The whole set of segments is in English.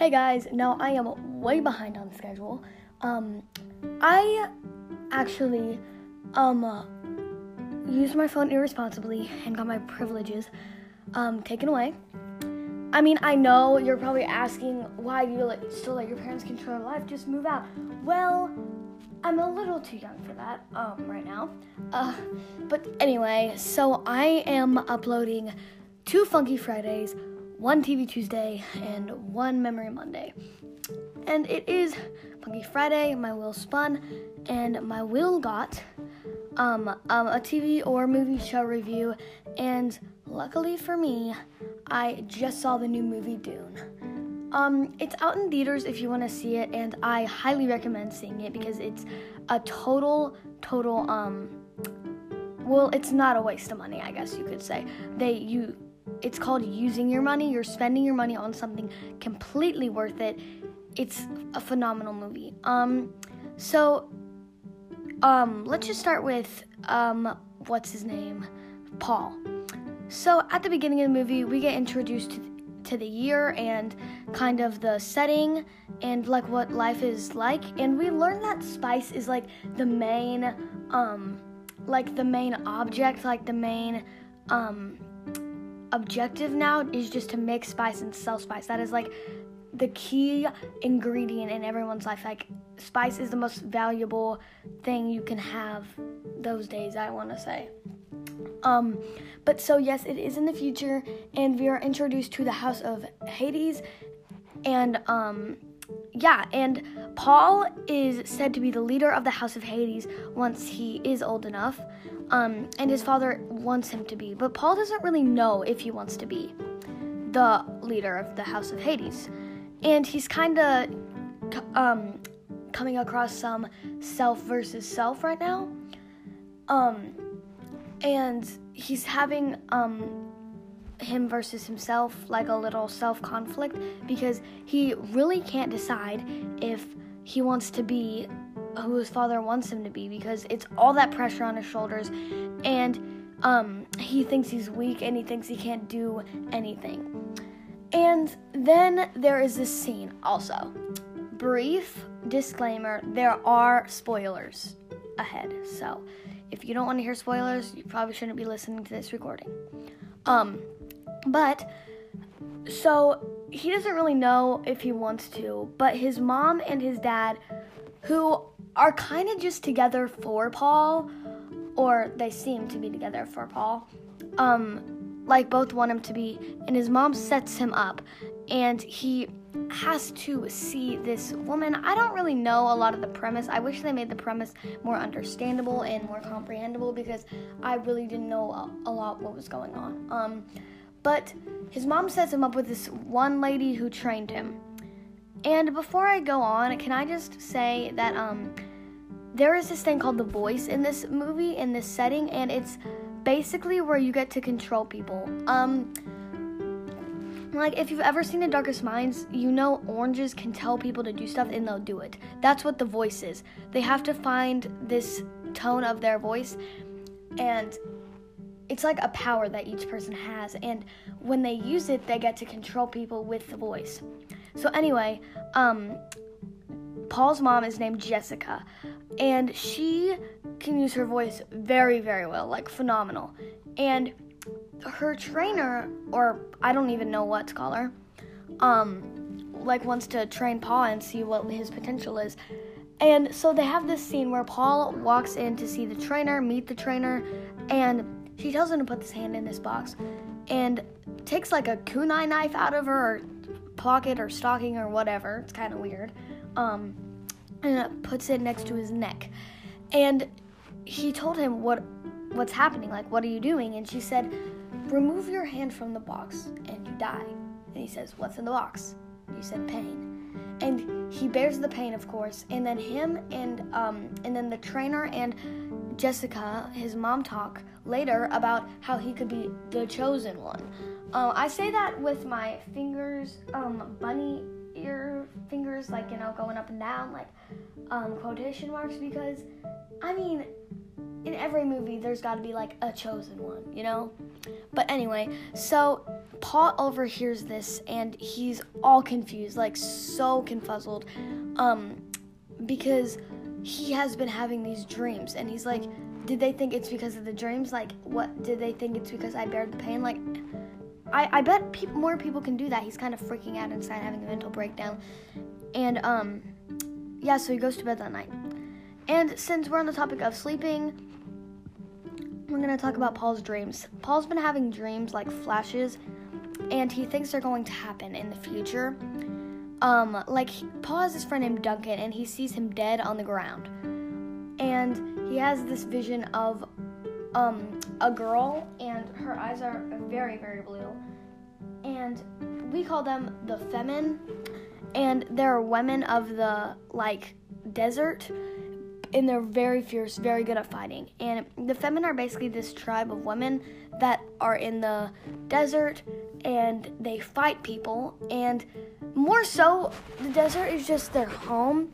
Hey guys, now I am way behind on schedule. Um, I actually um used my phone irresponsibly and got my privileges um taken away. I mean, I know you're probably asking why you let, still let your parents control your life? Just move out. Well, I'm a little too young for that um right now. Uh, but anyway, so I am uploading two Funky Fridays one TV Tuesday, and one Memory Monday. And it is Funky Friday, my wheel spun, and my wheel got um, um, a TV or movie show review. And luckily for me, I just saw the new movie Dune. Um, it's out in theaters if you want to see it, and I highly recommend seeing it because it's a total, total, um, well, it's not a waste of money, I guess you could say. They, you, it's called using your money. You're spending your money on something completely worth it. It's a phenomenal movie. Um, so, um, let's just start with um, what's his name, Paul. So at the beginning of the movie, we get introduced to, to the year and kind of the setting and like what life is like, and we learn that spice is like the main, um, like the main object, like the main, um objective now is just to make spice and sell spice. That is like the key ingredient in everyone's life. Like spice is the most valuable thing you can have those days, I want to say. Um but so yes, it is in the future and we are introduced to the house of Atreides and um yeah, and Paul is said to be the leader of the House of Atreides once he is old enough, um, and his father wants him to be. But Paul doesn't really know if he wants to be the leader of the House of Atreides, and he's kind of um, coming across some self versus self right now, um, and he's having um, him versus himself, like a little self conflict, because he really can't decide if he wants to be who his father wants him to be, because it's all that pressure on his shoulders, and um, he thinks he's weak and he thinks he can't do anything. And then there is this scene also. Brief disclaimer there are spoilers ahead, so if you don't want to hear spoilers, you probably shouldn't be listening to this recording. Um, but so he doesn't really know if he wants to, but his mom and his dad, who are kind of just together for Paul, or they seem to be together for Paul, um, like both want him to be, and his mom sets him up, and he has to see this woman. I don't really know a lot of the premise. I wish they made the premise more understandable and more comprehensible because I really didn't know a, lot what was going on. Um, but his mom sets him up with this one lady who trained him. And before I go on, can I just say that um, there is this thing called The Voice in this movie, in this setting, and it's basically where you get to control people. Um, like if you've ever seen The Darkest Minds, you know oranges can tell people to do stuff and they'll do it. That's what the voice is. They have to find this tone of their voice and it's like a power that each person has and when they use it they get to control people with the voice so anyway um paul's mom is named jessica and she can use her voice very very well like phenomenal. And her trainer or i don't even know what to call her um like wants to train paul and see what his potential is. And so they have this scene where paul walks in to see the trainer meet the trainer and she tells him to put his hand in this box and takes like a kunai knife out of her pocket or stocking or whatever. It's kind of weird. Um, and puts it next to his neck. And he told him what what's happening, like what are you doing? And she said, "Remove your hand from the box and you die." And he says, "What's in the box?" You said pain. And he bears the pain, of course. And then him and um, and then the trainer and Jessica, his mom, talk later about how he could be the chosen one. Uh, I say that with my fingers, um, bunny ear fingers, like, you know, going up and down, like um, quotation marks, because I mean, in every movie, there's got to be like a chosen one, you know? But anyway, so Paul overhears this and he's all confused, like so confuzzled, um, because he has been having these dreams, and he's like, did they think it's because of the dreams? Like, what did they think it's because I bear the pain? Like, I, I bet pe- more people can do that. He's kind of freaking out inside, having a mental breakdown. And, um, yeah, so he goes to bed that night. And since we're on the topic of sleeping, we're going to talk about Paul's dreams. Paul's been having dreams like flashes, and he thinks they're going to happen in the future. Um, like, Paul has this friend named Duncan, and he sees him dead on the ground. And he has this vision of um, a girl, and her eyes are very, very blue. And we call them the Fremen, and they're women of the like desert, and they're very fierce, very good at fighting. And the Fremen are basically this tribe of women that are in the desert, and they fight people. And more so, the desert is just their home,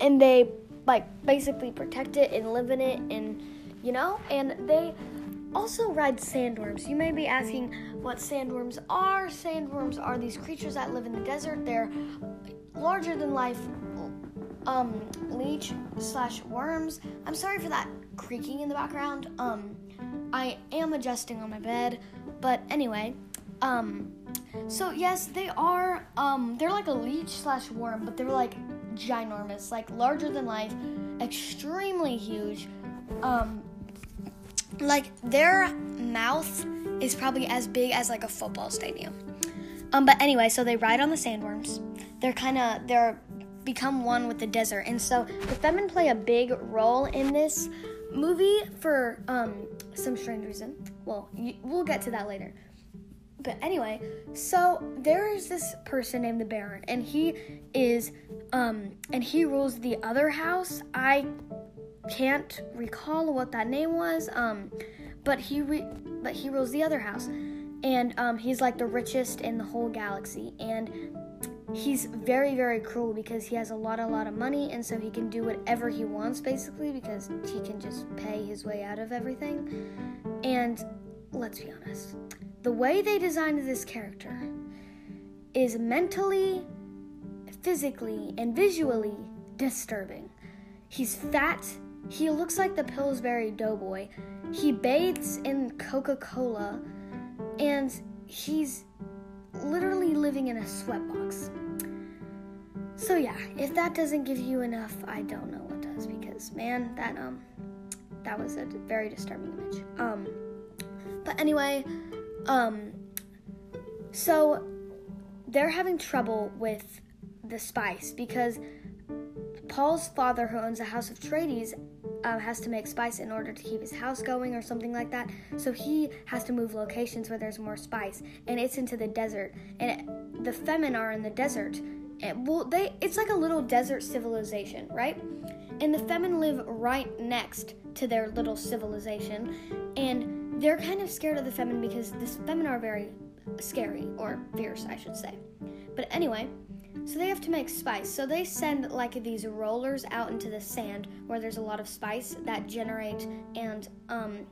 and they like basically protect it and live in it and you know and they also ride sandworms. You may be asking what sandworms are. Sandworms are these creatures that live in the desert. They're larger than life um leech slash worms. I'm sorry for that creaking in the background. Um i am adjusting on my bed but anyway um so yes they are um they're like a leech slash worm but they're like ginormous, like larger than life, extremely huge. Um, like their mouth is probably as big as like a football stadium. Um, but anyway, so they ride on the sandworms. They're kind of they're become one with the desert, and so the Fremen play a big role in this movie for um, some strange reason. Well, we'll get to that later. But anyway, so there is this person named the Baron, and he is, um, and he rules the other house. I can't recall what that name was, um, but he re- but he rules the other house, and um, he's like the richest in the whole galaxy, and he's very very cruel because he has a lot a lot of money, and so he can do whatever he wants basically because he can just pay his way out of everything, and let's be honest the way they designed this character is mentally, physically, and visually disturbing. He's fat. He looks like the Pillsbury Doughboy. He bathes in Coca Cola. And he's literally living in a sweatbox. So yeah, if that doesn't give you enough, I don't know what does because man, that um that was a very disturbing image. Um but anyway, um, so they're having trouble with the spice because Paul's father, who owns a house of Atreides, uh, has to make spice in order to keep his house going or something like that. So he has to move locations where there's more spice, and it's into the desert. And it, the Fremen are in the desert. Well, they it's like a little desert civilization, right? And the Fremen live right next to their little civilization, and they're kind of scared of the Fremen because the Fremen are very scary or fierce, I should say. But anyway, so they have to make spice. So they send like these rollers out into the sand where there's a lot of spice that generate and um,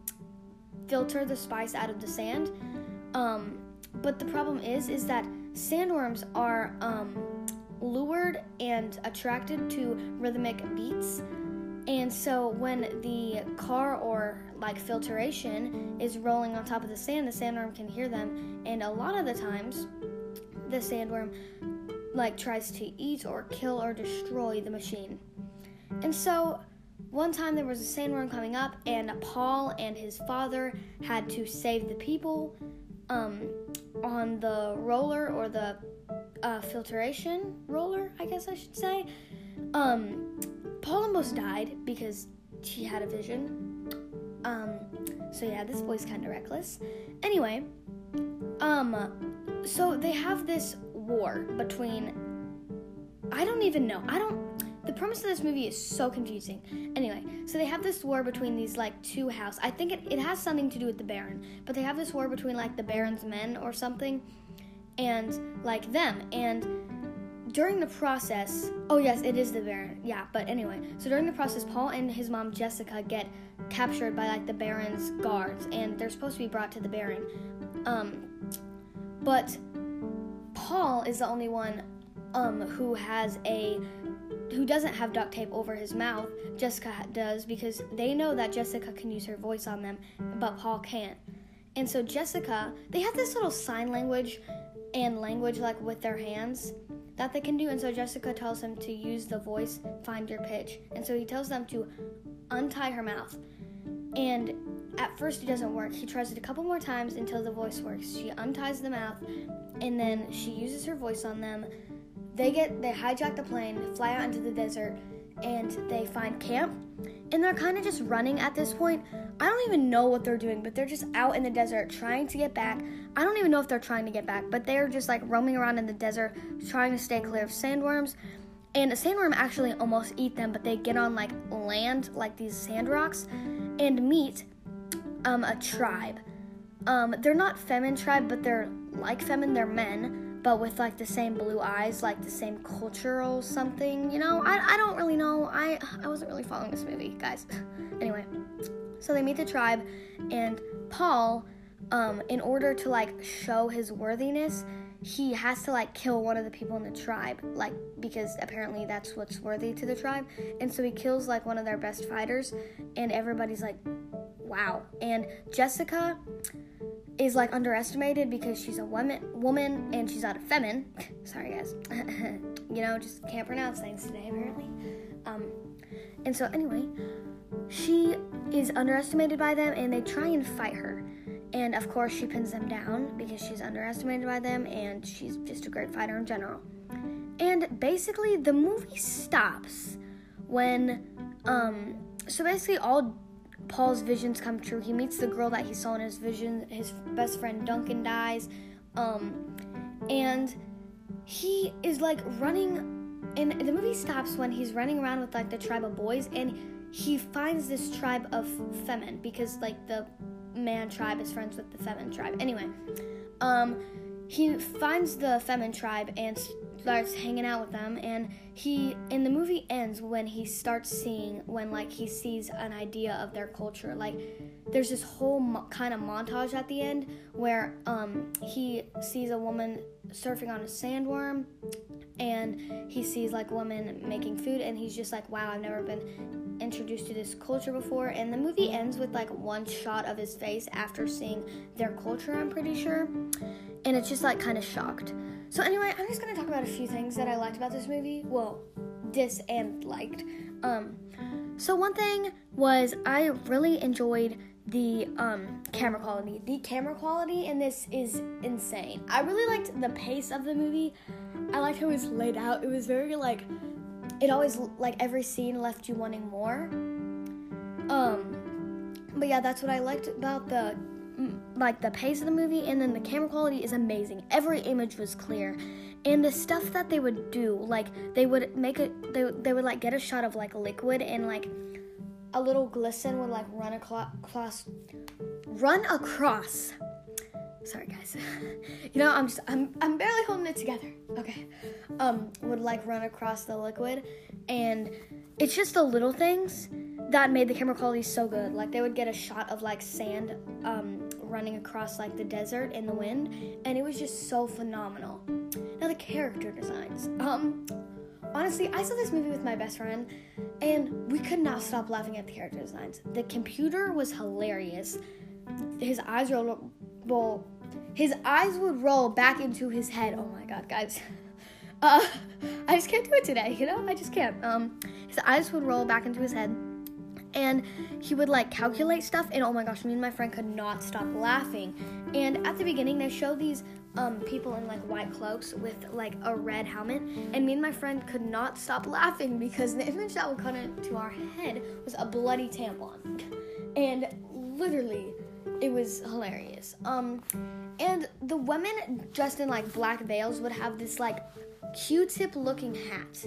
filter the spice out of the sand. Um, but the problem is, is that sandworms are um, lured and attracted to rhythmic beats. And so when the car or like filtration is rolling on top of the sand, the sandworm can hear them. And a lot of the times, the sandworm like tries to eat or kill or destroy the machine. And so one time there was a sandworm coming up, and Paul and his father had to save the people um, on the roller or the uh, filtration roller, I guess I should say. Um, Paul almost died because he had a vision. Um, so yeah, this boy's kind of reckless. Anyway, um, so they have this war between. I don't even know. I don't. The premise of this movie is so confusing. Anyway, so they have this war between these like two houses. I think it, it has something to do with the Baron, but they have this war between like the Baron's men or something, and like them. And during the process, oh yes, it is the Baron. Yeah, but anyway, so during the process, Paul and his mom Jessica get captured by like the Baron's guards, and they're supposed to be brought to the Baron. Um, but Paul is the only one um, who has a who doesn't have duct tape over his mouth. Jessica does because they know that Jessica can use her voice on them, but Paul can't. And so Jessica, they have this little sign language and language like with their hands that they can do. And so Jessica tells him to use the voice, find your pitch. And so he tells them to untie her mouth. And at first it doesn't work. He tries it a couple more times until the voice works. She unties the mouth and then she uses her voice on them. They get they hijack the plane, fly out into the desert, and they find camp. And they're kind of just running at this point. I don't even know what they're doing, but they're just out in the desert trying to get back. I don't even know if they're trying to get back, but they're just like roaming around in the desert trying to stay clear of sandworms. And a sandworm actually almost eat them, but they get on like land, like these sand rocks, and meet um, a tribe. Um, they're not feminine tribe, but they're like feminine. They're men, but with like the same blue eyes, like the same cultural something. You know, I, I don't really know. I I wasn't really following this movie, guys. anyway, so they meet the tribe, and Paul, um, in order to like show his worthiness, he has to like kill one of the people in the tribe, like because apparently that's what's worthy to the tribe. And so he kills like one of their best fighters, and everybody's like, wow. And Jessica is like underestimated because she's a woman, woman, and she's not a feminine. Sorry, guys. you know, just can't pronounce things today apparently. Um, and so anyway, she is underestimated by them, and they try and fight her. And of course, she pins them down because she's underestimated by them, and she's just a great fighter in general. And basically, the movie stops when, um, so basically, all Paul's visions come true. He meets the girl that he saw in his vision. His best friend Duncan dies. Um, and he is like running and the movie stops when he's running around with like the tribe of boys and he finds this tribe of femen because like the man tribe is friends with the feminine tribe. Anyway, um he finds the feminine tribe and starts hanging out with them and he in the movie ends when he starts seeing when like he sees an idea of their culture. Like there's this whole mo- kind of montage at the end where um he sees a woman surfing on a sandworm and he sees like women making food and he's just like wow i've never been introduced to this culture before. And the movie ends with like one shot of his face after seeing their culture i'm pretty sure and it's just like kind of shocked so anyway i'm just gonna talk about a few things that i liked about this movie well dis and liked um so one thing was i really enjoyed the um, camera quality. The camera quality in this is insane. I really liked the pace of the movie. I liked how it was laid out. It was very like it always like every scene left you wanting more. Um, but yeah, that's what I liked about the like the pace of the movie, and then the camera quality is amazing. Every image was clear, and the stuff that they would do, like they would make it, they they would like get a shot of like liquid and like a little glisten would like run across, run across. Sorry, guys. you know, I'm just, I'm, I'm barely holding it together. Okay. Um, would like run across the liquid, and it's just the little things that made the camera quality so good. Like they would get a shot of like sand, um, running across like the desert in the wind, and it was just so phenomenal. Now the character designs. Um, Honestly, I saw this movie with my best friend, and we could not stop laughing at the character designs. The computer was hilarious. His eyes roll, roll his eyes would roll back into his head. Oh my god, guys. Uh, I just can't do it today, you know? I just can't. Um, his eyes would roll back into his head, and he would like calculate stuff. And oh my gosh, me and my friend could not stop laughing. And at the beginning, they show these um, people in like white cloaks with like a red helmet, and me and my friend could not stop laughing because the image that would come into our head was a bloody tampon, and literally, it was hilarious. Um, and the women dressed in like black veils would have this like Q-tip looking hat.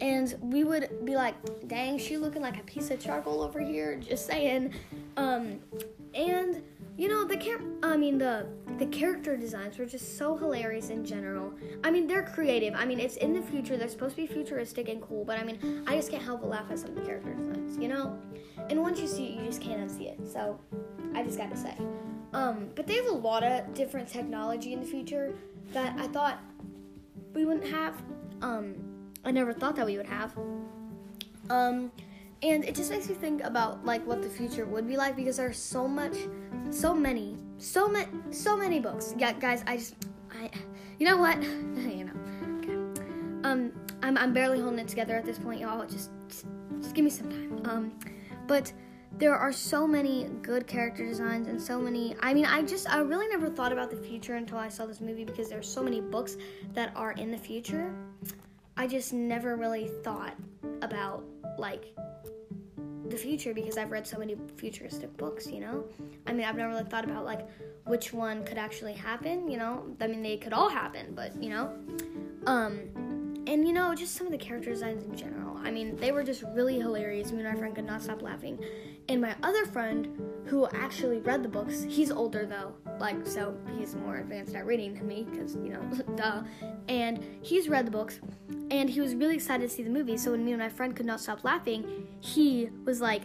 And we would be like, dang, she looking like a piece of charcoal over here, just saying. Um, and you know the cam i mean the the character designs were just so hilarious in general. I mean they're creative. I mean it's in the future. They're supposed to be futuristic and cool but i mean i just can't help but laugh at some of the character designs you know? And once you see it you just can't unsee it. So i just gotta say. Um, but they have a lot of different technology in the future that I thought we wouldn't have. Um, I never thought that we would have. Um, and it just makes me think about like what the future would be like because there's so much, so many, so many, so many books. Yeah, guys, I just, I, you know what, you know, okay. Um, I'm I'm barely holding it together at this point, y'all. Just, just, just give me some time. Um, but there are so many good character designs and so many i mean i just i really never thought about the future until i saw this movie because there are so many books that are in the future i just never really thought about like the future because i've read so many futuristic books you know? I mean i've never really thought about like which one could actually happen you know? I mean they could all happen but you know? Um and you know just some of the character designs in general i mean they were just really hilarious me and my friend could not stop laughing and my other friend, who actually read the books, he's older though, like, so he's more advanced at reading than me, because, you know, duh. And he's read the books, and he was really excited to see the movie. So when me and my friend could not stop laughing, he was like,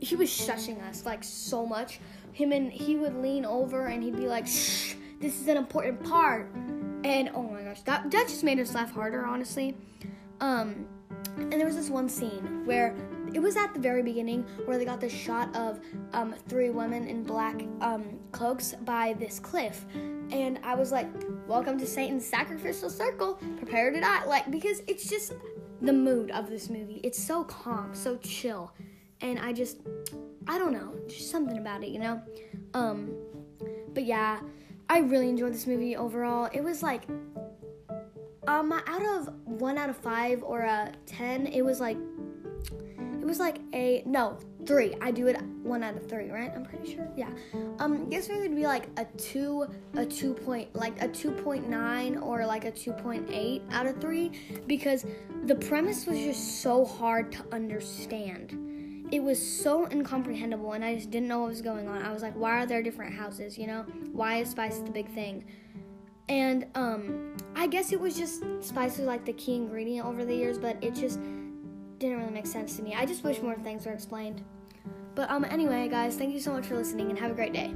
he was shushing us, like, so much. Him and he would lean over and he'd be like, shh, this is an important part. And oh my gosh, that, that just made us laugh harder, honestly. Um, and there was this one scene where it was at the very beginning where they got this shot of um, three women in black um, cloaks by this cliff, and I was like, "Welcome to Satan's sacrificial circle. Prepare to die!" Like because it's just the mood of this movie. It's so calm, so chill, and I just, I don't know, just something about it, you know. Um, but yeah, I really enjoyed this movie overall. It was like um out of one out of five or a ten, it was like it was like a no three. I do it one out of three, right? I'm pretty sure. Yeah. Um, guess it would be like a two, a two point, like a two point nine or like a two point eight out of three because the premise was just so hard to understand. It was so incomprehensible, and I just didn't know what was going on. I was like, why are there different houses? You know, why is spice the big thing? And um, I guess it was just spice was like the key ingredient over the years, but it just didn't really make sense to me. I just wish more things were explained. But um anyway, guys, thank you so much for listening and have a great day.